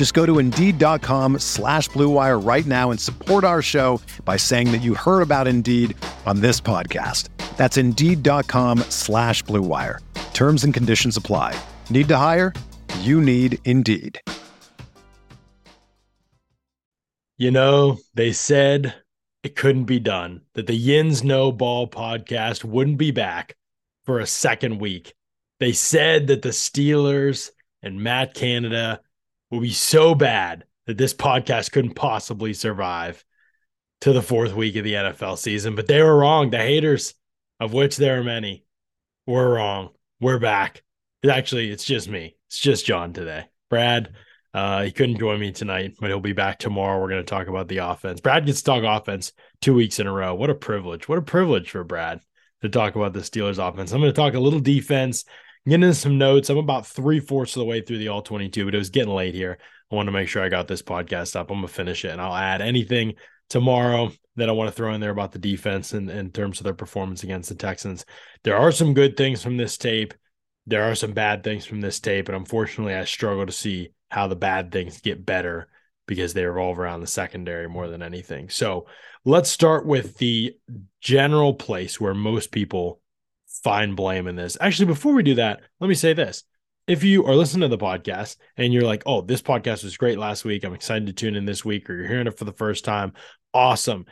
Just go to Indeed.com slash BlueWire right now and support our show by saying that you heard about Indeed on this podcast. That's Indeed.com slash BlueWire. Terms and conditions apply. Need to hire? You need Indeed. You know, they said it couldn't be done, that the Yins No Ball podcast wouldn't be back for a second week. They said that the Steelers and Matt Canada will be so bad that this podcast couldn't possibly survive to the fourth week of the NFL season. But they were wrong. The haters, of which there are many, were wrong. We're back. Actually, it's just me. It's just John today. Brad, uh, he couldn't join me tonight, but he'll be back tomorrow. We're going to talk about the offense. Brad gets to talk offense two weeks in a row. What a privilege. What a privilege for Brad to talk about the Steelers offense. I'm going to talk a little defense, get into some notes. I'm about three fourths of the way through the all 22, but it was getting late here. I want to make sure I got this podcast up. I'm to finish it and I'll add anything tomorrow that I want to throw in there about the defense and in terms of their performance against the Texans. There are some good things from this tape. There are some bad things from this tape, and unfortunately, I struggle to see how the bad things get better because they revolve around the secondary more than anything. So let's start with the general place where most people find blame in this. Actually, before we do that, let me say this. If you are listening to the podcast and you're like, oh, this podcast was great last week, I'm excited to tune in this week, or you're hearing it for the first time, awesome.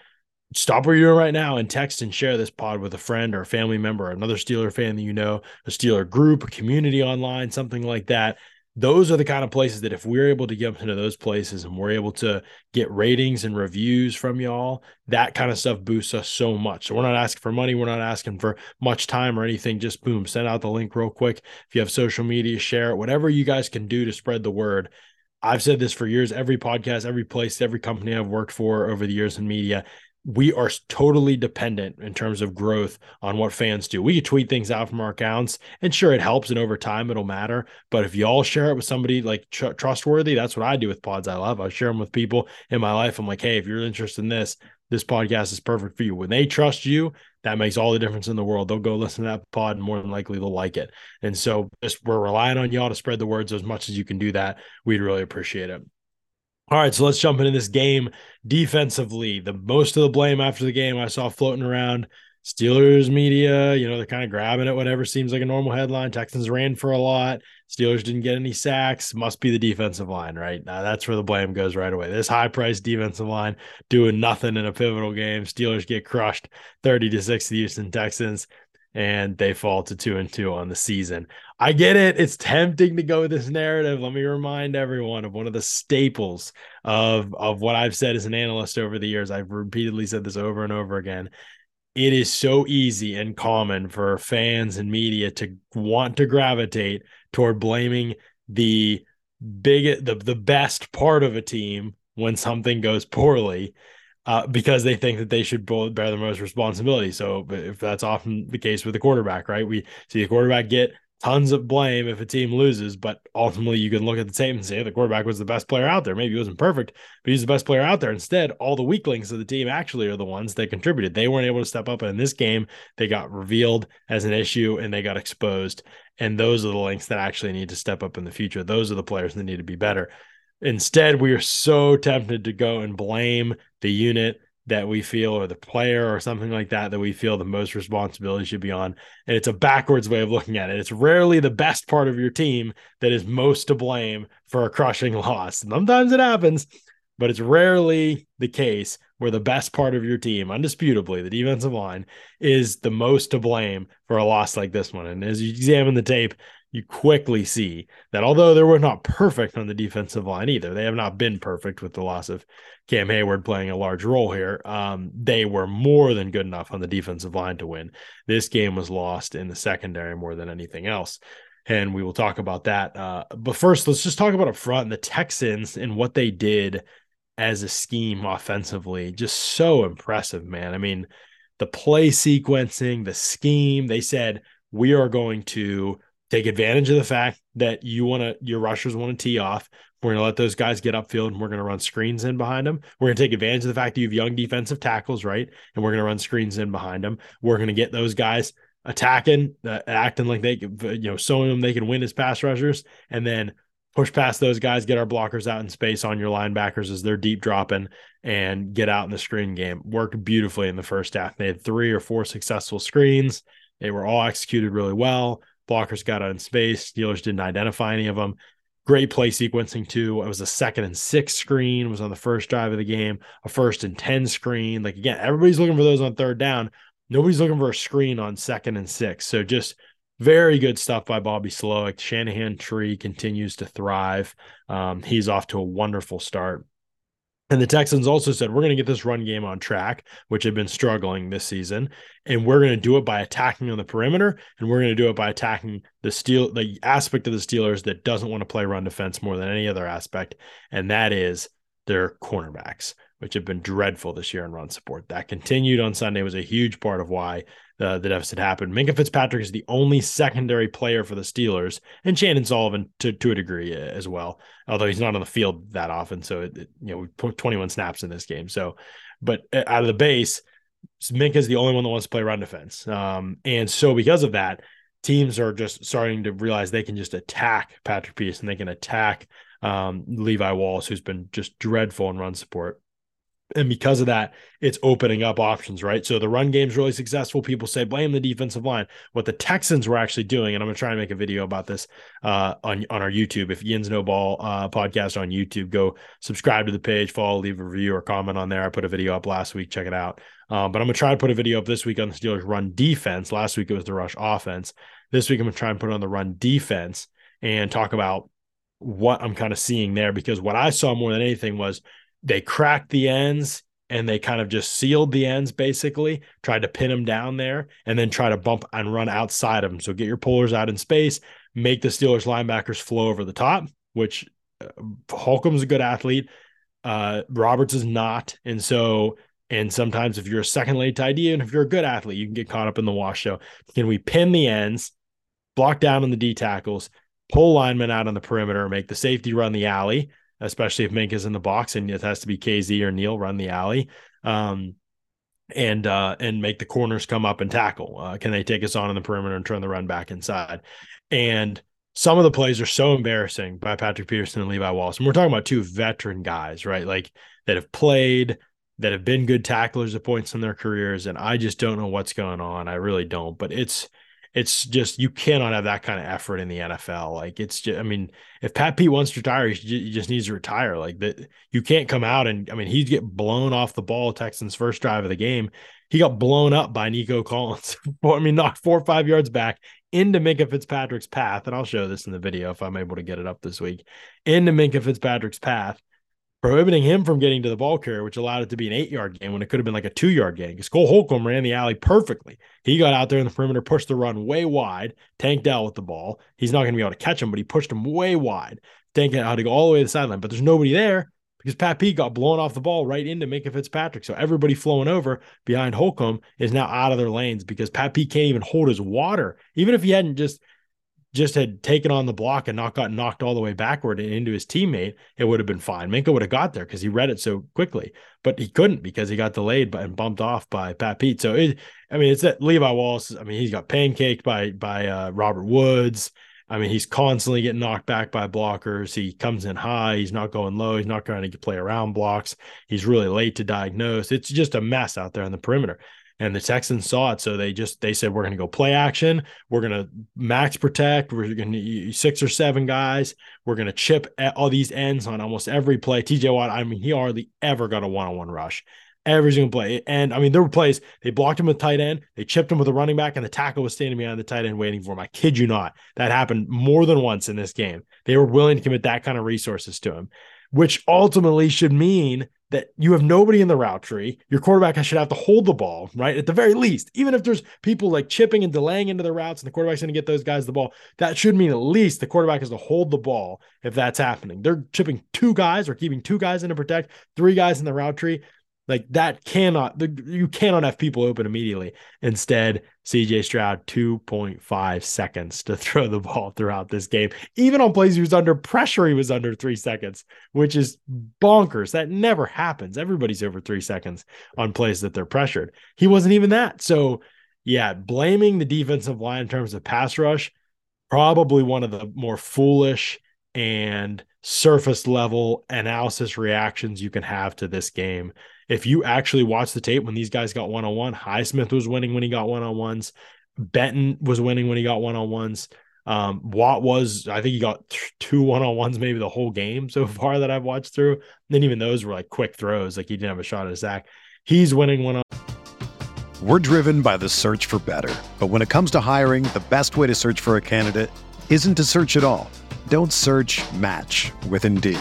Stop what you're doing right now and text and share this pod with a friend or a family member, or another Steeler fan that you know, a Steeler group, a community online, something like that those are the kind of places that if we're able to get into those places and we're able to get ratings and reviews from y'all, that kind of stuff boosts us so much. So we're not asking for money, we're not asking for much time or anything. Just boom, send out the link real quick. If you have social media, share it, whatever you guys can do to spread the word. I've said this for years. Every podcast, every place, every company I've worked for over the years in media, we are totally dependent in terms of growth on what fans do. We can tweet things out from our accounts, and sure, it helps, and over time, it'll matter. But if you all share it with somebody like tr- trustworthy, that's what I do with pods I love. I share them with people in my life. I'm like, hey, if you're interested in this, this podcast is perfect for you. When they trust you, that makes all the difference in the world. They'll go listen to that pod, and more than likely they'll like it. And so, just we're relying on y'all to spread the words as much as you can do that, we'd really appreciate it. All right, so let's jump into this game defensively. The most of the blame after the game I saw floating around Steelers media, you know, they're kind of grabbing at whatever seems like a normal headline. Texans ran for a lot. Steelers didn't get any sacks. Must be the defensive line, right? Now that's where the blame goes right away. This high priced defensive line doing nothing in a pivotal game. Steelers get crushed 30 to 6 the Houston Texans and they fall to two and two on the season. I get it. It's tempting to go with this narrative. Let me remind everyone of one of the staples of, of what I've said as an analyst over the years. I've repeatedly said this over and over again. It is so easy and common for fans and media to want to gravitate toward blaming the big the, the best part of a team when something goes poorly uh, because they think that they should bear the most responsibility. So if that's often the case with the quarterback, right? We see the quarterback get tons of blame if a team loses, but ultimately you can look at the tape and say the quarterback was the best player out there. Maybe he wasn't perfect, but he's the best player out there. Instead, all the weaklings of the team actually are the ones that contributed. They weren't able to step up. And in this game, they got revealed as an issue and they got exposed. And those are the links that actually need to step up in the future. Those are the players that need to be better. Instead, we are so tempted to go and blame the unit that we feel or the player or something like that that we feel the most responsibility should be on. And it's a backwards way of looking at it. It's rarely the best part of your team that is most to blame for a crushing loss. Sometimes it happens but it's rarely the case where the best part of your team, undisputably, the defensive line, is the most to blame for a loss like this one. And as you examine the tape, you quickly see that although they were not perfect on the defensive line either, they have not been perfect with the loss of Cam Heyward playing a large role here. Um, they were more than good enough on the defensive line to win. This game was lost in the secondary more than anything else. And we will talk about that. Uh, but first, let's just talk about up front the Texans and what they did as a scheme offensively. Just so impressive, man. I mean, the play sequencing, the scheme, they said, we are going to take advantage of the fact that you want to your rushers want to tee off. We're going to let those guys get upfield and we're going to run screens in behind them. We're going to take advantage of the fact that you have young defensive tackles, right? And we're going to run screens in behind them. We're going to get those guys attacking, uh, acting like they, you know, showing them they can win as pass rushers, and then push past those guys, get our blockers out in space on your linebackers as they're deep dropping, and get out in the screen game. Worked beautifully in the first half. They had three or four successful screens. They were all executed really well. Blockers got out in space. Steelers didn't identify any of them. Great play sequencing too. It was a second and six screen. Was on the first drive of the game. A first and ten screen. Like again, everybody's looking for those on third down. Nobody's looking for a screen on second and six. So just very good stuff by Bobby Slowik. Shanahan tree continues to thrive. Um, he's off to a wonderful start. And the Texans also said, we're going to get this run game on track, which had been struggling this season. And we're going to do it by attacking on the perimeter. And we're going to do it by attacking the steel, the aspect of the Steelers that doesn't want to play run defense more than any other aspect. And that is their cornerbacks, which have been dreadful this year in run support. That continued on Sunday was a huge part of why uh, the deficit happened. Minkah Fitzpatrick is the only secondary player for the Steelers, and Chandon Sullivan to to a degree uh, as well. Although he's not on the field that often, so it, it, you know we put 21 snaps in this game. So, but uh, out of the base, Minkah is the only one that wants to play run defense, um, and so because of that, teams are just starting to realize they can just attack Patrick Peterson, they can attack um, Levi Wallace, who's been just dreadful in run support and because of that, it's opening up options, right? So the run game's really successful. People say blame the defensive line. What the Texans were actually doing, and I'm gonna try and make a video about this uh, on on our YouTube. If Yins No Ball uh, podcast on YouTube, go subscribe to the page, follow, leave a review or comment on there. I put a video up last week. Check it out. Um, but I'm gonna try to put a video up this week on the Steelers run defense. Last week it was the rush offense. This week I'm gonna try and put on the run defense and talk about what I'm kind of seeing there because what I saw more than anything was they cracked the ends and they kind of just sealed the ends basically, tried to pin them down there and then try to bump and run outside of them. So get your pullers out in space, make the Steelers linebackers flow over the top, which uh, Holcomb's a good athlete. Uh, Roberts is not. And so, and sometimes if you're a second late idea, and if you're a good athlete, you can get caught up in the wash. So can we pin the ends, block down on the D tackles, pull linemen out on the perimeter, make the safety run the alley? Especially if Mink is in the box and it has to be KZ or Neal run the alley. Um, and uh, and make the corners come up and tackle. Uh, can they take us on in the perimeter and turn the run back inside? And some of the plays are so embarrassing by Patrick Peterson and Levi Wallace. And we're talking about two veteran guys, right? Like that have played, that have been good tacklers at points in their careers. And I just don't know what's going on. I really don't. But it's it's just you cannot have that kind of effort in the NFL. Like it's just, I mean, if Pat Pete wants to retire, he just needs to retire. Like that, you can't come out and I mean, he'd get blown off the ball. Texans' first drive of the game, he got blown up by Nico Collins. I mean, knocked four or five yards back into Minkah Fitzpatrick's path, and I'll show this in the video if I'm able to get it up this week. Into Minkah Fitzpatrick's path, prohibiting him from getting to the ball carrier, which allowed it to be an eight yard game when it could have been like a two yard game. Because Cole Holcomb ran the alley perfectly. He got out there in the perimeter, pushed the run way wide. Tank Dell with the ball. He's not going to be able to catch him, but he pushed him way wide. Tank had to go all the way to the sideline, but there's nobody there because Pat Pete got blown off the ball right into Minkah Fitzpatrick. So everybody flowing over behind Holcomb is now out of their lanes because Pat Pete can't even hold his water. Even if he hadn't just just had taken on the block and not got knocked all the way backward and into his teammate, it would have been fine. Minkah would have got there because he read it so quickly, but he couldn't because he got delayed by, and bumped off by Pat Pete. So it, I mean, it's that Levi Wallace. I mean, he's got pancaked by by uh, Robert Woods. I mean, he's constantly getting knocked back by blockers. He comes in high. He's not going low. He's not trying to play around blocks. He's really late to diagnose. It's just a mess out there on the perimeter and the Texans saw it. So they just they said we're going to go play action. We're going to max protect. We're going to six or seven guys. We're going to chip all these ends on almost every play. TJ Watt, I mean, he hardly ever got a one on one rush, every single play. And I mean, there were plays they blocked him with tight end, they chipped him with a running back, and the tackle was standing behind the tight end waiting for him. I kid you not. That happened more than once in this game. They were willing to commit that kind of resources to him, which ultimately should mean that you have nobody in the route tree. Your quarterback should have to hold the ball, right? At the very least, even if there's people like chipping and delaying into the routes and the quarterback's going to get those guys the ball, that should mean at least the quarterback has to hold the ball if that's happening. They're chipping two guys or keeping two guys in to protect, three guys in the route tree. Like that cannot, you cannot have people open immediately. Instead, CJ Stroud, 2.5 seconds to throw the ball throughout this game. Even on plays he was under pressure, he was under three seconds, which is bonkers. That never happens. Everybody's over three seconds on plays that they're pressured. He wasn't even that. So, yeah, blaming the defensive line in terms of pass rush, probably one of the more foolish and surface level analysis reactions you can have to this game if you actually watch the tape when these guys got one on one, Highsmith was winning when he got one on ones. Benton was winning when he got one on ones. Um, Watt was, I think he got two one on ones maybe the whole game so far that I've watched through. And then even those were like quick throws, like he didn't have a shot at a sack. He's winning one on. We're driven by the search for better. But when it comes to hiring, the best way to search for a candidate isn't to search at all. Don't search match with Indeed.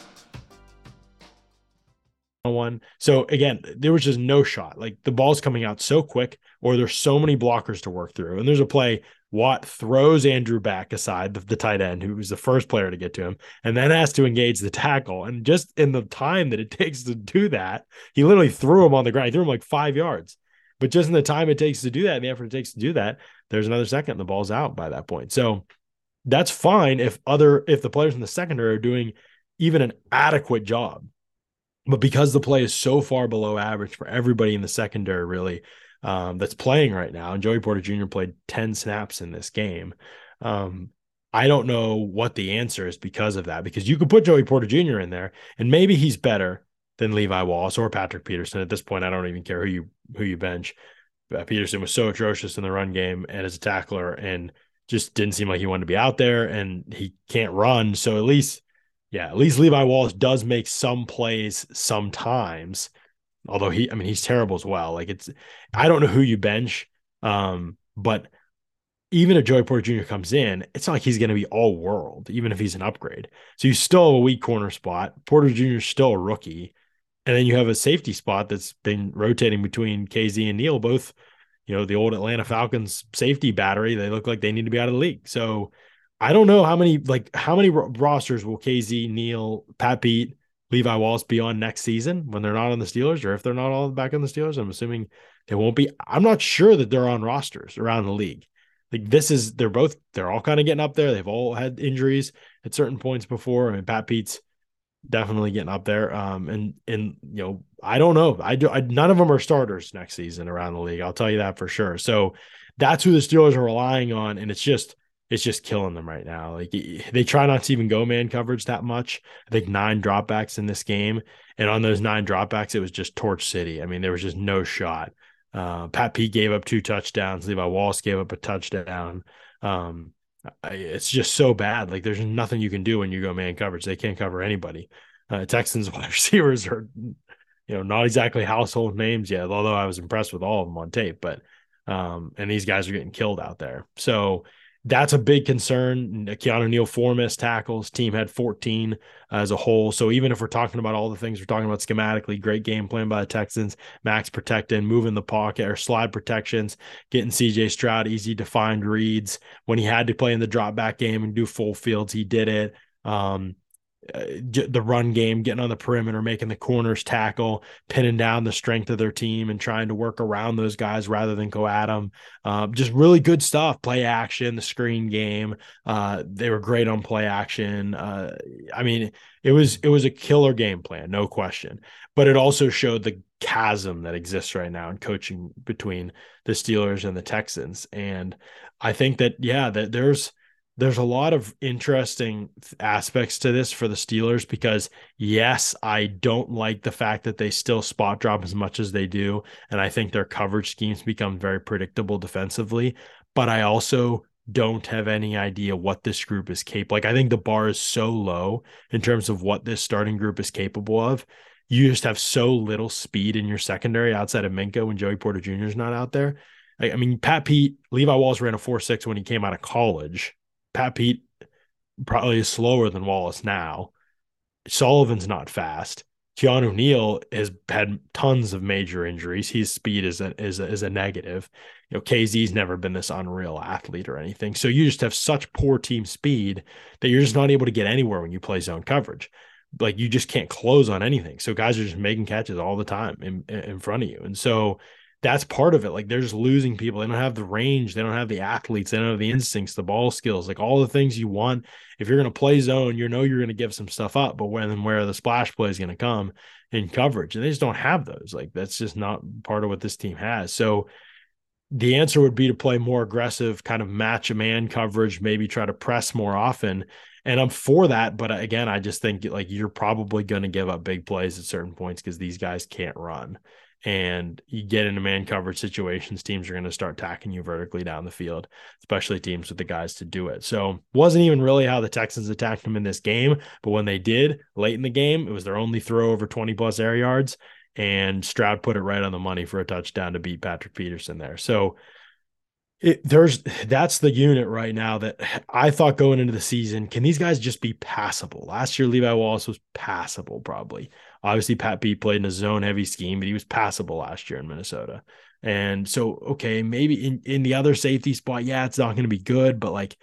one. So again, there was just no shot. Like the ball's coming out so quick, or there's so many blockers to work through. And there's a play Watt throws Andrew Beck aside, the, the, tight end, who was the first player to get to him, and then has to engage the tackle. And just in the time that it takes to do that, he literally threw him on the ground. He threw him like five yards. But just in the time it takes to do that, and the effort it takes to do that, there's another second, and the ball's out by that point. So that's fine if other if the players in the secondary are doing even an adequate job but because the play is so far below average for everybody in the secondary, really, um, that's playing right now, and Joey Porter Jr. played 10 snaps in this game. Um, I don't know what the answer is because of that, because you could put Joey Porter Jr. in there, and maybe he's better than Levi Wallace or Patrick Peterson. At this point, I don't even care who you who you bench. Uh, Peterson was so atrocious in the run game and as a tackler, and just didn't seem like he wanted to be out there, and he can't run. So at least yeah, at least Levi Wallace does make some plays sometimes. Although he, I mean, he's terrible as well. Like it's, I don't know who you bench, um, but even if Joey Porter Jr. comes in, it's not like he's going to be all world, even if he's an upgrade. So you still have a weak corner spot. Porter Jr. is still a rookie, and then you have a safety spot that's been rotating between KZ and Neal, both, you know, the old Atlanta Falcons safety battery. They look like they need to be out of the league. So I don't know how many like how many rosters will KZ, Neal, Pat Pete, Levi Wallace be on next season when they're not on the Steelers, or if they're not all back on the Steelers. I'm assuming they won't be. I'm not sure that they're on rosters around the league. Like this is they're both they're all kind of getting up there. They've all had injuries at certain points before. I mean, Pat Pete's definitely getting up there. Um, and and you know, I don't know. I do. I, none of them are starters next season around the league. I'll tell you that for sure. So that's who the Steelers are relying on, and it's just it's just killing them right now. Like they try not to even go man coverage that much. I think nine dropbacks in this game, and on those nine dropbacks, it was just torch city. I mean, there was just no shot. Uh, Pat Pete gave up two touchdowns. Levi Wallace gave up a touchdown. Um, it's just so bad. Like there's nothing you can do when you go man coverage. They can't cover anybody. Uh, Texans wide receivers are, you know, not exactly household names yet. Although I was impressed with all of them on tape, but um, and these guys are getting killed out there. So that's a big concern. Keanu Neal four missed tackles. Team had 14 as a whole. So even if we're talking about all the things we're talking about schematically, great game plan by the Texans, max protecting, moving the pocket or slide protections, getting CJ Stroud easy to find reads. When he had to play in the drop back game and do full fields, he did it. Um, uh, the run game, getting on the perimeter, making the corners tackle, pinning down the strength of their team, and trying to work around those guys rather than go at them. Um, just really good stuff. Play action, the screen game. Uh, they were great on play action. Uh, I mean, it was it was a killer game plan, no question. But it also showed the chasm that exists right now in coaching between the Steelers and the Texans. And I think that yeah, that there's there's a lot of interesting aspects to this for the Steelers because yes, I don't like the fact that they still spot drop as much as they do and I think their coverage schemes become very predictable defensively, but I also don't have any idea what this group is capable. Like I think the bar is so low in terms of what this starting group is capable of. You just have so little speed in your secondary outside of Minkah when Joey Porter Jr. is not out there. I mean, Pat Pete, Levi Wallace ran a 4 6 when he came out of college Pat Pete probably is slower than Wallace now. Sullivan's not fast. Keanu Neal has had tons of major injuries. His speed is a, is a, is a negative. You know, KZ's never been this unreal athlete or anything. So you just have such poor team speed that you're just not able to get anywhere when you play zone coverage. Like you just can't close on anything. So guys are just making catches all the time in in front of you. And so that's part of it. Like they're just losing people. They don't have the range. They don't have the athletes. They don't have the instincts, the ball skills, like all the things you want. If you're going to play zone, you know you're going to give some stuff up. But when and where the splash play is going to come in coverage, and they just don't have those. Like that's just not part of what this team has. So the answer would be to play more aggressive, kind of match a man coverage, maybe try to press more often. And I'm for that, but again, I just think like you're probably going to give up big plays at certain points because these guys can't run and you get into man coverage situations, teams are going to start attacking you vertically down the field, especially teams with the guys to do it. So wasn't even really how the Texans attacked them in this game, but when they did late in the game, it was their only throw over 20 plus air yards, and Stroud put it right on the money for a touchdown to beat Patrick Peterson there. So it, there's that's the unit right now that I thought going into the season. Can these guys just be passable? Last year, Levi Wallace was passable, probably. Obviously, Pat Pete played in a zone heavy scheme, but he was passable last year in Minnesota. And so, okay, maybe in, in the other safety spot, yeah, it's not going to be good, but like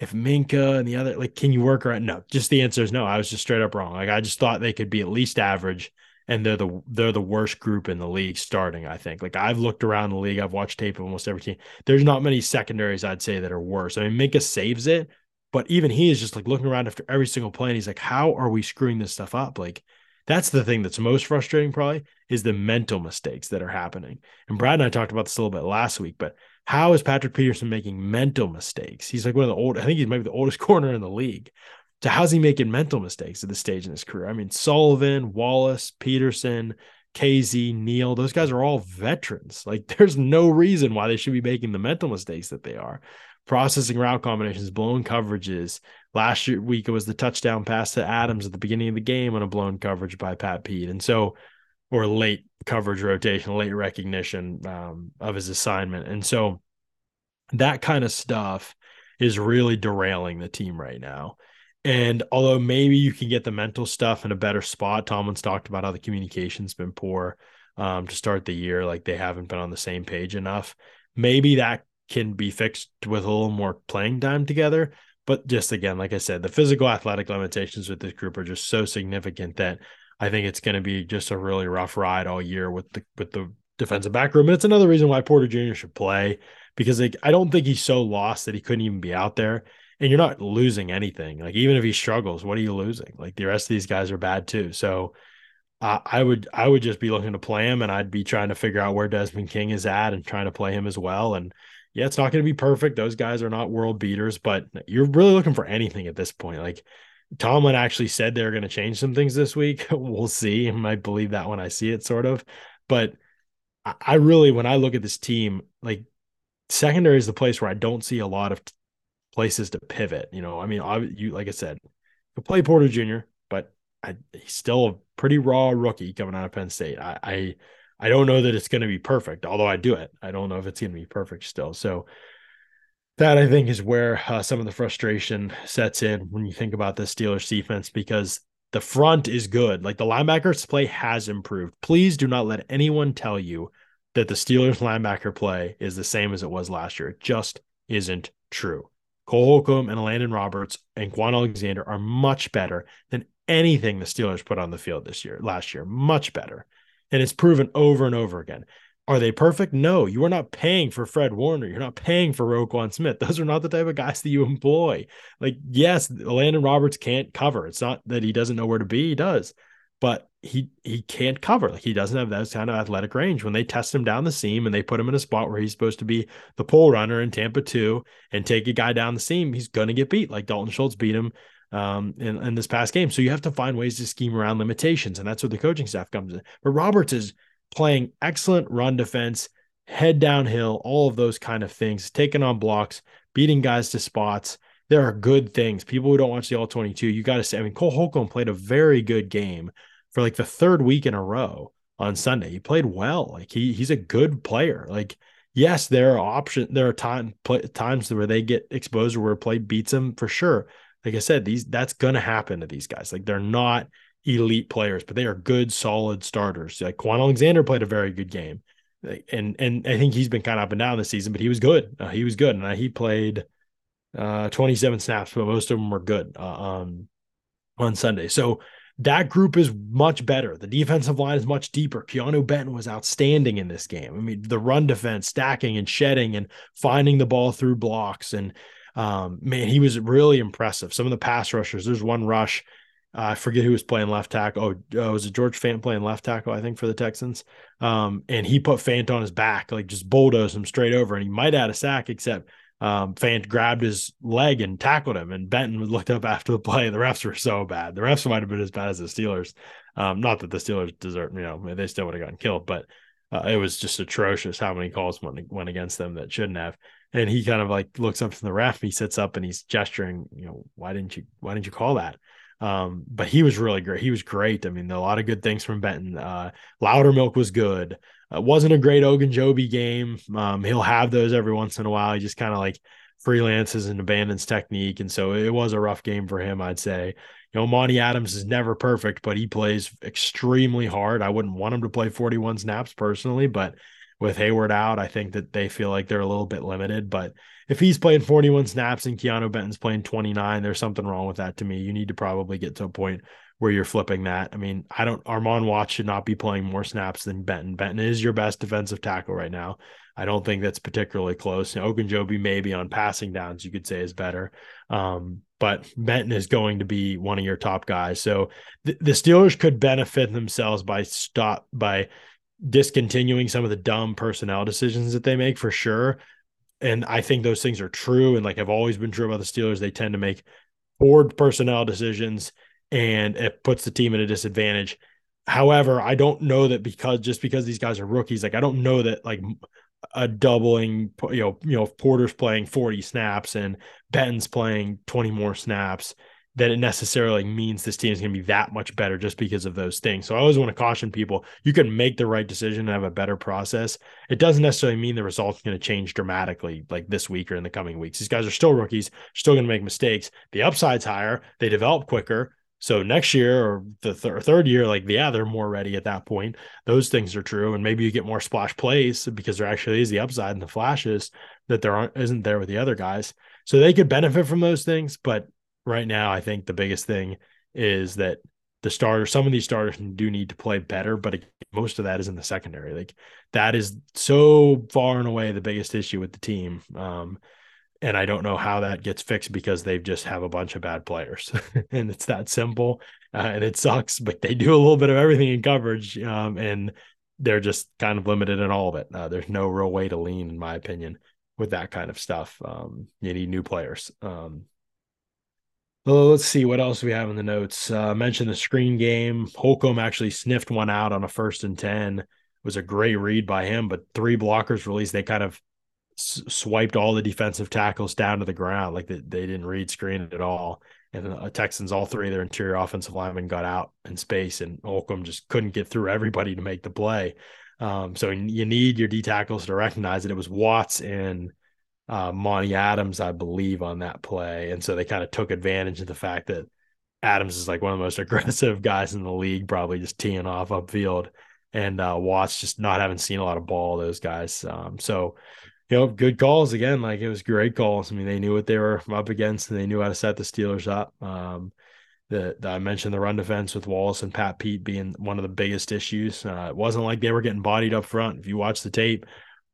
if Minkah and the other, like, can you work around? No, just the answer is no. I was just straight up wrong. Like, I just thought they could be at least average, and they're the they're the worst group in the league starting. I think. Like, I've looked around the league, I've watched tape of almost every team. There's not many secondaries I'd say that are worse. I mean, Minkah saves it, but even he is just like looking around after every single play, and he's like, how are we screwing this stuff up? Like that's the thing that's most frustrating, probably, is the mental mistakes that are happening. And Brad and I talked about this a little bit last week, but how is Patrick Peterson making mental mistakes? He's like one of the old, I think he's maybe the oldest corner in the league. So how's he making mental mistakes at this stage in his career? I mean, Sullivan, Wallace, Peterson, KZ, Neal, those guys are all veterans. Like there's no reason why they should be making the mental mistakes that they are. Processing route combinations, blown coverages, Last year week it was the touchdown pass to Adams at the beginning of the game on a blown coverage by Pat Pete, and so or late coverage rotation, late recognition um, of his assignment, and so that kind of stuff is really derailing the team right now. And although maybe you can get the mental stuff in a better spot, Tomlin's talked about how the communication's been poor um, to start the year, like they haven't been on the same page enough. Maybe that can be fixed with a little more playing time together. But just again, like I said, the physical athletic limitations with this group are just so significant that I think it's going to be just a really rough ride all year with the with the defensive back room. And it's another reason why Porter Jr. should play because like, I don't think he's so lost that he couldn't even be out there. And you're not losing anything. Like even if he struggles, what are you losing? Like the rest of these guys are bad too. So uh, I would I would just be looking to play him, and I'd be trying to figure out where Desmond King is at and trying to play him as well. And yeah, it's not going to be perfect. Those guys are not world beaters, but you're really looking for anything at this point. Like Tomlin actually said they're going to change some things this week. we'll see. I might believe that when I see it, sort of. But I really, when I look at this team, like secondary is the place where I don't see a lot of places to pivot. You know, I mean, I, you like I said, you play Porter Jr., but I, he's still a pretty raw rookie coming out of Penn State. I, I I don't know that it's going to be perfect, although I do it. I don't know if it's going to be perfect still. So that I think is where uh, some of the frustration sets in when you think about the Steelers defense because the front is good. Like the linebackers play has improved. Please do not let anyone tell you that the Steelers linebacker play is the same as it was last year. It just isn't true. Cole Holcomb and Elandon Roberts and Kwon Alexander are much better than anything the Steelers put on the field this year, last year. Much better. And it's proven over and over again. Are they perfect? No, you are not paying for Fred Warner. You're not paying for Roquan Smith. Those are not the type of guys that you employ. Like, yes, Elandon Roberts can't cover. It's not that he doesn't know where to be. He does, but he he can't cover. Like he doesn't have that kind of athletic range. When they test him down the seam and they put him in a spot where he's supposed to be the pole runner in Tampa two and take a guy down the seam, he's gonna get beat. Like Dalton Schultz beat him um, in, in this past game. So you have to find ways to scheme around limitations, and that's where the coaching staff comes in. But Roberts is playing excellent run defense, head downhill, all of those kind of things, taking on blocks, beating guys to spots. There are good things. People who don't watch the All 22, you got to say, I mean, Cole Holcomb played a very good game for like the third week in a row on Sunday. He played well. Like he he's a good player. Like yes, there are options. There are time play, times where they get exposed or where play beats them for sure. Like I said, these that's gonna happen to these guys. Like they're not elite players, but they are good, solid starters. Like Kwon Alexander played a very good game, and and I think he's been kind of up and down this season, but he was good. Uh, he was good, and he played uh, 27 snaps, but most of them were good uh, um, on Sunday. So that group is much better. The defensive line is much deeper. Keanu Benton was outstanding in this game. I mean, the run defense, stacking and shedding and finding the ball through blocks. And um, man, he was really impressive. Some of the pass rushers, there's one rush uh, I forget who was playing left tackle. Oh, uh, was it George Fant playing left tackle? I think for the Texans. Um, and he put Fant on his back, like just bulldozed him straight over, and he might add a sack, except um, Fant grabbed his leg and tackled him. And Benton looked up after the play. The refs were so bad. The refs might have been as bad as the Steelers. Um, not that the Steelers deserve, you know, they still would have gotten killed, but uh, it was just atrocious how many calls went went against them that shouldn't have. And he kind of like looks up to the ref. He sits up and he's gesturing. You know, why didn't you? Why didn't you call that? Um, but he was really great. He was great. I mean, a lot of good things from Benton. Uh, Loudermilk was good. Uh, wasn't a great Ogunjobi game. Um, he'll have those every once in a while. He just kind of like freelances and abandons technique. And so it was a rough game for him, I'd say. You know, Monty Adams is never perfect, but he plays extremely hard. I wouldn't want him to play 41 snaps personally, but with Heyward out, I think that they feel like they're a little bit limited. But if he's playing 41 snaps and Keanu Benton's playing 29, there's something wrong with that to me. You need to probably get to a point where you're flipping that. I mean, I don't Armon Watts should not be playing more snaps than Benton. Benton is your best defensive tackle right now. I don't think that's particularly close. Know, Ogunjobi maybe on passing downs, you could say is better. Um, but Benton is going to be one of your top guys. So th- the Steelers could benefit themselves by stop by discontinuing some of the dumb personnel decisions that they make for sure. And I think those things are true and like have always been true about the Steelers. They tend to make poor personnel decisions and it puts the team at a disadvantage. However, I don't know that because just because these guys are rookies, like I don't know that like a doubling, you know, you know, if Porter's playing 40 snaps and Benton's playing 20 more snaps that it necessarily means this team is going to be that much better just because of those things. So I always want to caution people you can make the right decision and have a better process. It doesn't necessarily mean the result's are going to change dramatically like this week or in the coming weeks. These guys are still rookies, still going to make mistakes. The upside's higher, they develop quicker. So next year or the th- third year, like yeah, they're more ready at that point. Those things are true, and maybe you get more splash plays because there actually is the upside and the flashes that there aren't isn't there with the other guys. So they could benefit from those things, but right now, I think the biggest thing is that the starters, some of these starters do need to play better, but most of that is in the secondary. Like that is so far and away the biggest issue with the team. Um, and I don't know how that gets fixed because they just have a bunch of bad players, and it's that simple. Uh, and it sucks, but they do a little bit of everything in coverage, um, and they're just kind of limited in all of it. Uh, there's no real way to lean, in my opinion, with that kind of stuff. Um, you need new players. Um, let's see what else we have in the notes. Uh, mentioned the screen game. Holcomb actually sniffed one out on a first and 10. It was a great read by him, but three blockers released. They kind of s- swiped all the defensive tackles down to the ground. Like they, they didn't read screen at all. And the uh, Texans, all three of their interior offensive linemen got out in space, and Holcomb just couldn't get through everybody to make the play. Um, so you need your D tackles to recognize that it was Watts and uh, Monty Adams, I believe, on that play. And so they kind of took advantage of the fact that Adams is like one of the most aggressive guys in the league, probably just teeing off upfield. And uh, Watts just not having seen a lot of ball, those guys. Um, so, you know, good calls again. Like it was great calls. I mean, they knew what they were up against and they knew how to set the Steelers up. Um, the, the, I mentioned the run defense with Wallace and Pat Pete being one of the biggest issues. Uh, it wasn't like they were getting bodied up front. If you watch the tape,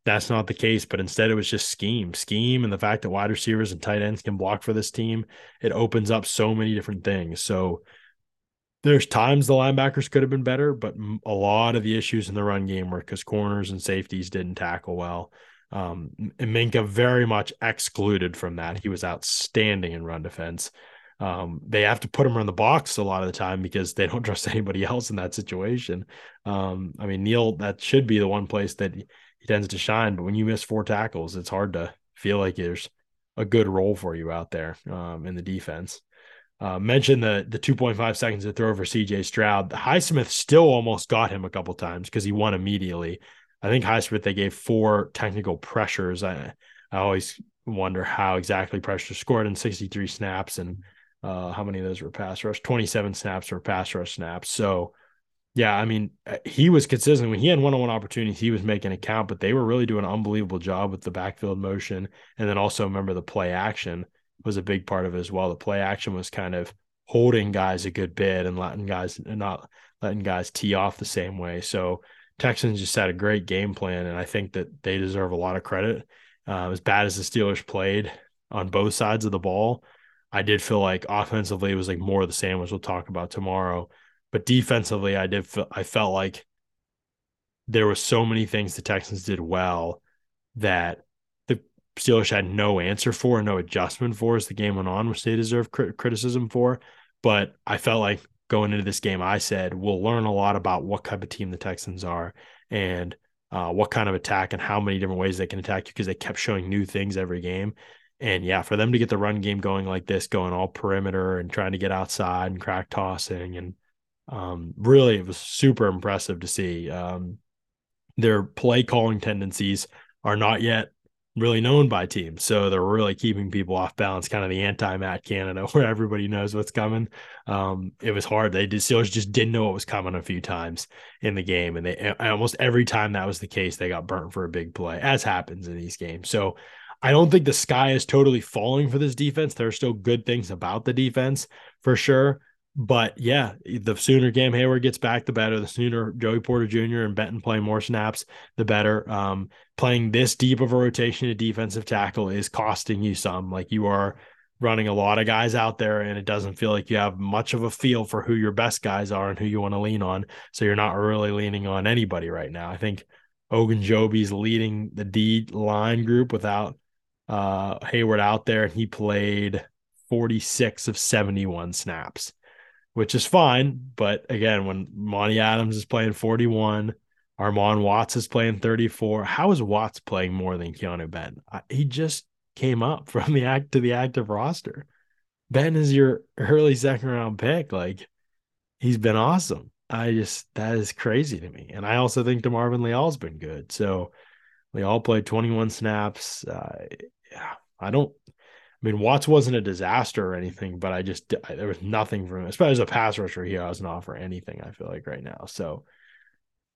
that's not the case, but instead it was just scheme, scheme, and the fact that wide receivers and tight ends can block for this team, it opens up so many different things. So there's times the linebackers could have been better, but a lot of the issues in the run game were because corners and safeties didn't tackle well. Um, and Minkah very much excluded from that. He was outstanding in run defense. Um, they have to put him in the box a lot of the time because they don't trust anybody else in that situation. Um, I mean, Neal, that should be the one place that tends to shine. But when you miss four tackles, it's hard to feel like there's a good role for you out there um, in the defense. Uh, mentioned the the 2.5 seconds to throw for CJ Stroud. Highsmith still almost got him a couple times because he won immediately. I think Highsmith they gave four technical pressures. I I always wonder how exactly pressure scored in 63 snaps and uh, how many of those were pass rush. 27 snaps were pass rush snaps. So yeah, I mean, uh, he was consistent when he had one-on-one opportunities. He was making a count, but they were really doing an unbelievable job with the backfield motion, and then also remember the play action was a big part of it as well. The play action was kind of holding guys a good bit and letting guys not letting guys tee off the same way. So Texans just had a great game plan, and I think that they deserve a lot of credit. Uh, as bad as the Steelers played on both sides of the ball, I did feel like offensively it was like more of the same, which we'll talk about tomorrow. But defensively, I did I felt like there was so many things the Texans did well that the Steelers had no answer for, and no adjustment for as the game went on, which they deserve criticism for. But I felt like going into this game, I said we'll learn a lot about what type of team the Texans are and uh, what kind of attack and how many different ways they can attack you because they kept showing new things every game. And yeah, for them to get the run game going like this, going all perimeter and trying to get outside and crack tossing and um, really, it was super impressive to see. Um, their play calling tendencies are not yet really known by teams. So they're really keeping people off balance, kind of the anti Matt Canada, where everybody knows what's coming. Um, it was hard. They did, Steelers just didn't know what was coming a few times in the game. And they almost every time that was the case, they got burnt for a big play, as happens in these games. So I don't think the sky is totally falling for this defense. There are still good things about the defense for sure. But yeah, the sooner Cam Heyward gets back, the better. The sooner Joey Porter Jr. and Benton play more snaps, the better. Um, playing this deep of a rotation at defensive tackle is costing you some. Like you are running a lot of guys out there, and it doesn't feel like you have much of a feel for who your best guys are and who you want to lean on. So you're not really leaning on anybody right now. I think Ogunjobi's leading the D line group without uh, Heyward out there, and he played 46 of 71 snaps which is fine. But again, when Monty Adams is playing 41, Armon Watts is playing 34, how is Watts playing more than Keanu Ben? He just came up from the act to the active roster. Ben is your early second round pick. Like he's been awesome. I just that is crazy to me. And I also think DeMarvin Leal's been good. So Leal played 21 snaps. Uh, yeah, I don't I mean, Watts wasn't a disaster or anything, but I just there was nothing from him, especially as a pass rusher. He doesn't offer anything. I feel like right now. So,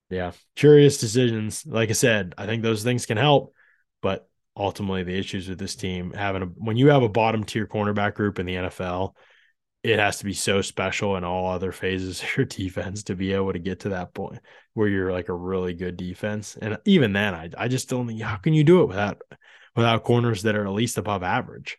yeah, curious decisions. Like I said, I think those things can help, but ultimately the issues with this team having a when you have a bottom tier cornerback group in the NFL, it has to be so special in all other phases of your defense to be able to get to that point where you're like a really good defense. And even then, I I just don't think how can you do it without without corners that are at least above average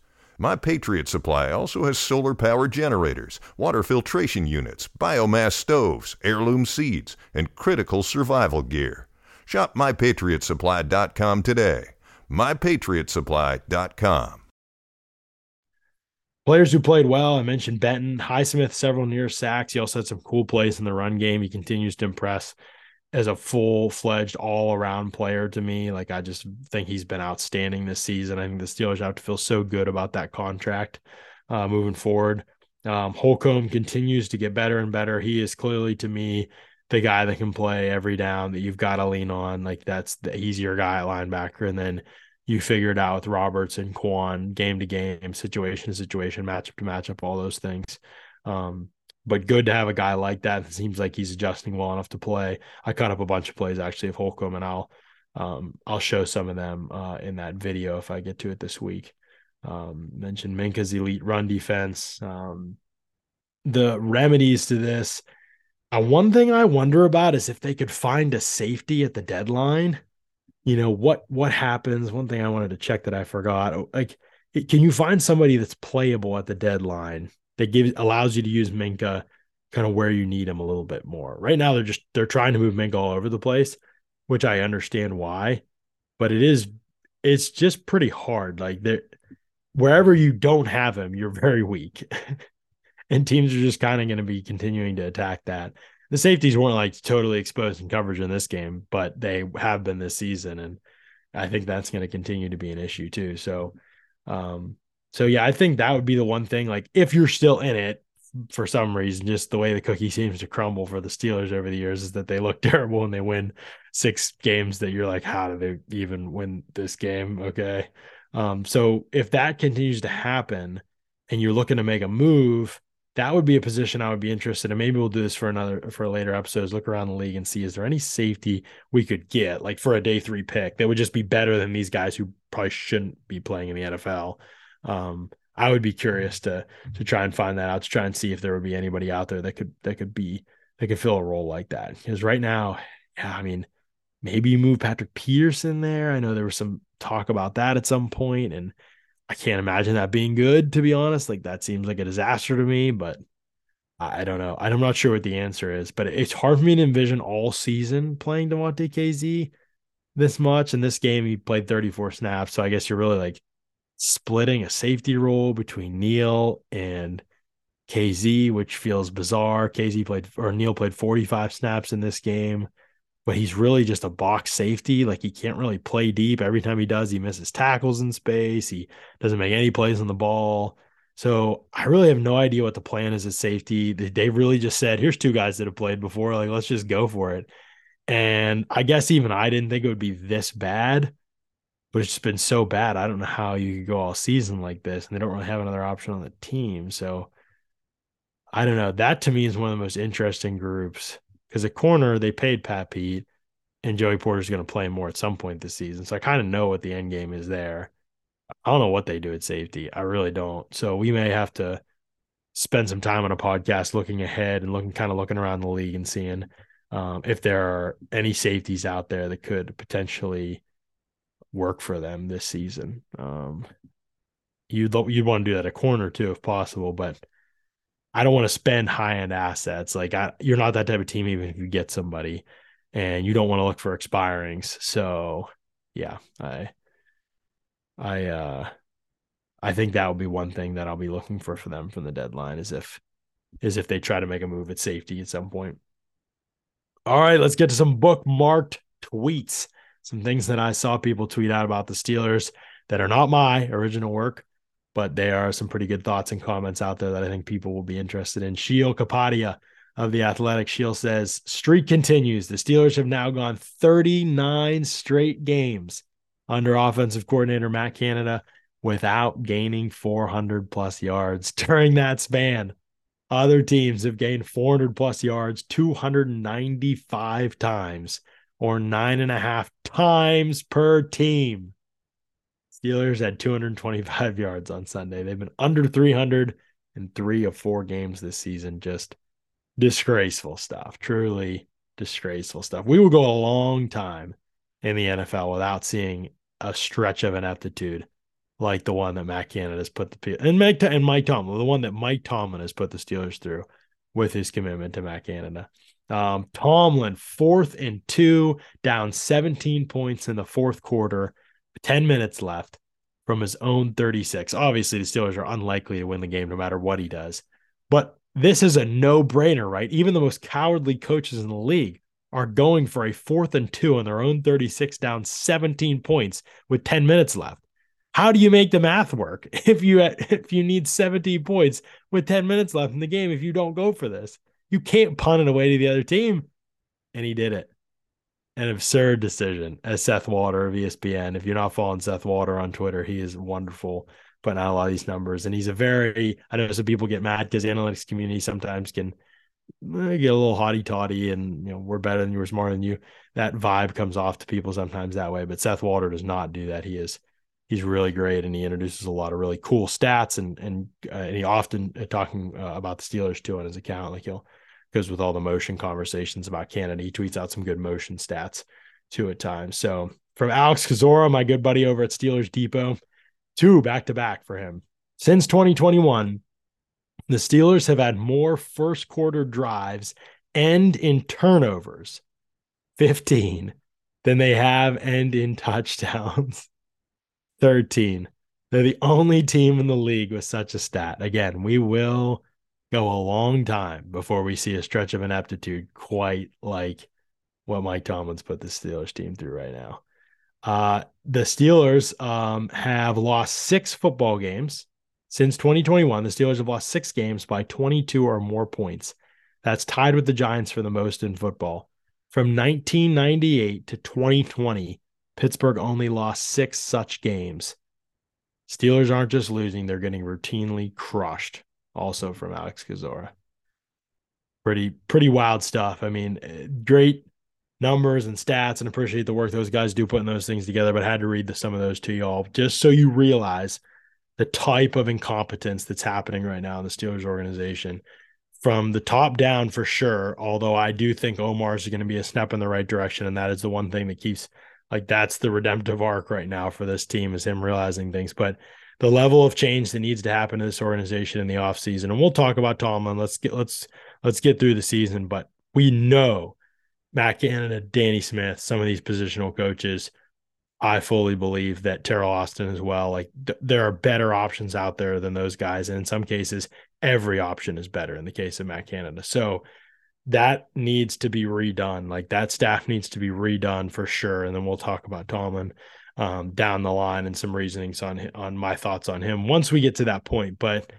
My Patriot Supply also has solar power generators, water filtration units, biomass stoves, heirloom seeds, and critical survival gear. Shop MyPatriotSupply.com today. MyPatriotSupply.com. Players who played well, I mentioned Benton, Highsmith, several near sacks. He also had some cool plays in the run game. He continues to impress as a full fledged all around player to me. Like, I just think he's been outstanding this season. I think the Steelers have to feel so good about that contract uh, moving forward. Um, Holcomb continues to get better and better. He is clearly, to me, the guy that can play every down that you've got to lean on. Like, that's the easier guy at linebacker. And then you figure it out with Roberts and Kwon, game to game, situation to situation, matchup to matchup, all those things. Um, but good to have a guy like that. It seems like he's adjusting well enough to play. I cut up a bunch of plays actually of Holcomb, and I'll um, I'll show some of them uh, in that video if I get to it this week. Um, mentioned Minkah's elite run defense. Um, the remedies to this. Uh, one thing I wonder about is if they could find a safety at the deadline you know what what happens one thing i wanted to check that i forgot oh, like can you find somebody that's playable at the deadline that gives allows you to use minkah kind of where you need him a little bit more. Right now they're just they're trying to move minkah all over the place which i understand why but it is it's just pretty hard. Like there wherever you don't have him you're very weak. And teams are just kind of going to be continuing to attack that. The safeties weren't like totally exposed in coverage in this game, but they have been this season, and I think that's going to continue to be an issue too. So, um, so yeah, I think that would be the one thing. Like, if you're still in it for some reason, just the way the cookie seems to crumble for the Steelers over the years is that they look terrible and they win six games that you're like, how do they even win this game? Okay. Um, so if that continues to happen and you're looking to make a move, that would be a position I would be interested in. Maybe we'll do this for another for later episodes. Look around the league and see is there any safety we could get like for a day three pick that would just be better than these guys who probably shouldn't be playing in the NFL. Um, I would be curious to to try and find that out to try and see if there would be anybody out there that could that could be that could fill a role like that. Because right now, yeah, I mean, maybe you move Patrick Peterson there. I know there was some talk about that at some point, and I can't imagine that being good, to be honest. Like that seems like a disaster to me, but I don't know. I'm not sure what the answer is, but it's hard for me to envision all season playing Damontae Kazee this much. In this game, he played 34 snaps. So I guess you're really like splitting a safety role between Neal and Kazee, which feels bizarre. Kazee played or Neal played 45 snaps in this game but he's really just a box safety. Like he can't really play deep. Every time he does, he misses tackles in space. He doesn't make any plays on the ball. So I really have no idea what the plan is at safety. They really just said, here's two guys that have played before. Like, let's just go for it. And I guess even I didn't think it would be this bad, but it's just been so bad. I don't know how you could go all season like this. And they don't really have another option on the team. So I don't know. That to me is one of the most interesting groups because at corner they paid Pat Pete, and Joey Porter's going to play more at some point this season. So I kind of know what the end game is there. I don't know what they do at safety. I really don't. So we may have to spend some time on a podcast looking ahead and looking kind of looking around the league and seeing um, if there are any safeties out there that could potentially work for them this season. Um, you'd you'd want to do that a corner too if possible, but I don't want to spend high end assets. Like I, you're not that type of team, even if you get somebody, and you don't want to look for expirings. So yeah, I, I, uh, I think that would be one thing that I'll be looking for for them from the deadline is if, is if they try to make a move at safety at some point. All right, let's get to some bookmarked tweets. Some things that I saw people tweet out about the Steelers that are not my original work but there are some pretty good thoughts and comments out there that I think people will be interested in. Sheil Kapadia of the Athletic Sheil says, streak continues. The Steelers have now gone 39 straight games under offensive coordinator Matt Canada without gaining 400 plus yards during that span. Other teams have gained 400 plus yards 295 times or nine and a half times per team. Steelers had 225 yards on Sunday. They've been under 300 in three of four games this season. Just disgraceful stuff. Truly disgraceful stuff. We will go a long time in the NFL without seeing a stretch of ineptitude like the one that Matt Canada has put the and Mike and Mike Tomlin, the one that Mike Tomlin has put the Steelers through with his commitment to Matt Canada. Um, Tomlin, fourth and two, down 17 points in the fourth quarter, 10 minutes left from his own 36. Obviously, the Steelers are unlikely to win the game no matter what he does. But this is a no brainer, right? Even the most cowardly coaches in the league are going for a fourth and two on their own 36, down 17 points with 10 minutes left. How do you make the math work if you if you need 17 points with 10 minutes left in the game if you don't go for this? You can't punt it away to the other team. And he did it. An absurd decision as Seth Walder of ESPN. If you're not following Seth Walder on Twitter, he is wonderful putting out a lot of these numbers. And he's a very, I know some people get mad because the analytics community sometimes can eh, get a little haughty toddy and, you know, we're better than you, we're smarter than you. That vibe comes off to people sometimes that way. But Seth Walder does not do that. He is, he's really great and he introduces a lot of really cool stats and, and, uh, and he often uh, talking uh, about the Steelers too on his account. Like he'll, because with all the motion conversations about Canada, he tweets out some good motion stats too at times. So from Alex Kozora, my good buddy over at Steelers Depot, two back to back for him. Since 2021, the Steelers have had more first quarter drives end in turnovers, 15, than they have end in touchdowns, 13. They're the only team in the league with such a stat. Again, we will go a long time before we see a stretch of ineptitude quite like what Mike Tomlin's put the Steelers team through right now. Uh, the Steelers um, have lost six football games since 2021. The Steelers have lost six games by 22 or more points. That's tied with the Giants for the most in football. From 1998 to 2020, Pittsburgh only lost six such games. Steelers aren't just losing, they're getting routinely crushed. Also from Alex Kozora. Pretty, pretty wild stuff. I mean, eh, great numbers and stats and appreciate the work those guys do putting those things together, but I had to read the, some of those to y'all just so you realize the type of incompetence that's happening right now in the Steelers organization from the top down for sure. Although I do think Omar's going to be a step in the right direction, and that is the one thing that keeps like that's the redemptive arc right now for this team is him realizing things. But the level of change that needs to happen to this organization in the offseason, and we'll talk about Tomlin. Let's get let's let's get through the season, but we know Matt Canada, Danny Smith, some of these positional coaches, I fully believe that Teryl Austin as well. Like th- there are better options out there than those guys, and in some cases, every option is better. In the case of Matt Canada, so that needs to be redone. Like that staff needs to be redone for sure. And then we'll talk about Tomlin um, down the line and some reasonings on on my thoughts on him once we get to that point. But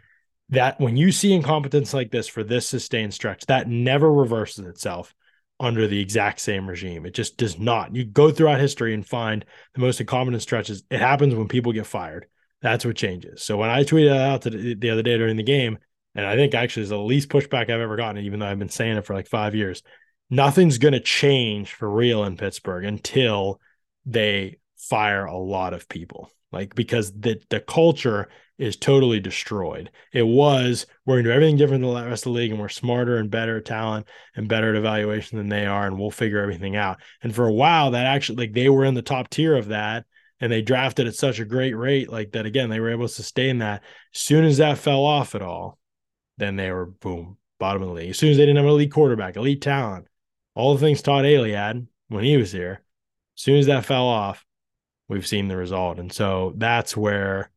that when you see incompetence like this for this sustained stretch, that never reverses itself under the exact same regime. It just does not. You go throughout history and find the most incompetent stretches. It happens when people get fired. That's what changes. So when I tweeted out the, the other day during the game, and I think actually is the least pushback I've ever gotten, even though I've been saying it for like five years, nothing's going to change for real in Pittsburgh until they fire a lot of people. Like because the the culture is totally destroyed. It was we're gonna do everything different than the rest of the league, and we're smarter and better at talent and better at evaluation than they are, and we'll figure everything out. And for a while, that actually like they were in the top tier of that, and they drafted at such a great rate, like that again, they were able to sustain that. As soon as that fell off at all, then they were boom, bottom of the league. As soon as they didn't have an elite quarterback, elite talent, all the things Todd Haley had when he was here, as soon as that fell off, we've seen the result. And so that's where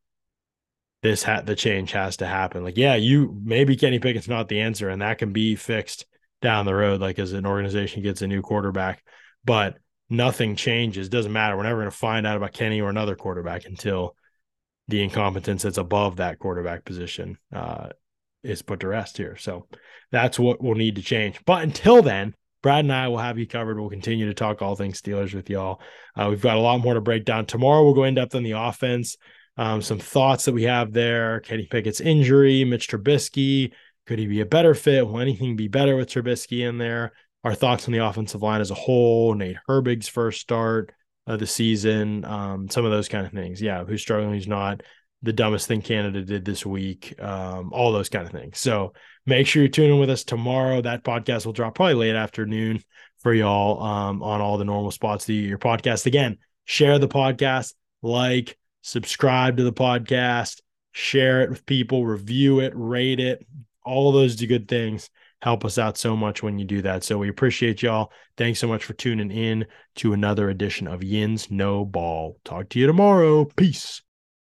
this had the change has to happen. Like, yeah, you maybe Kenny Pickett's not the answer, and that can be fixed down the road, like as an organization gets a new quarterback. But nothing changes. Doesn't matter. We're never going to find out about Kenny or another quarterback until the incompetence that's above that quarterback position uh, is put to rest here. So that's what will need to change. But until then, Brad and I will have you covered. We'll continue to talk all things Steelers with y'all. Uh, we've got a lot more to break down tomorrow. We'll go in depth on the offense. Um, some thoughts that we have there. Kenny Pickett's injury, Mitch Trubisky. Could he be a better fit? Will anything be better with Trubisky in there? Our thoughts on the offensive line as a whole. Nate Herbig's first start of the season. Um, some of those kind of things. Yeah, who's struggling, who's not. The dumbest thing Canada did this week, um, all those kind of things. So make sure you're tuning with us tomorrow. That podcast will drop probably late afternoon for y'all um, on all the normal spots to your podcast. Again, share the podcast, like, subscribe to the podcast, share it with people, review it, rate it. All those good things help us out so much when you do that. So we appreciate y'all. Thanks so much for tuning in to another edition of Yins No Ball. Talk to you tomorrow. Peace.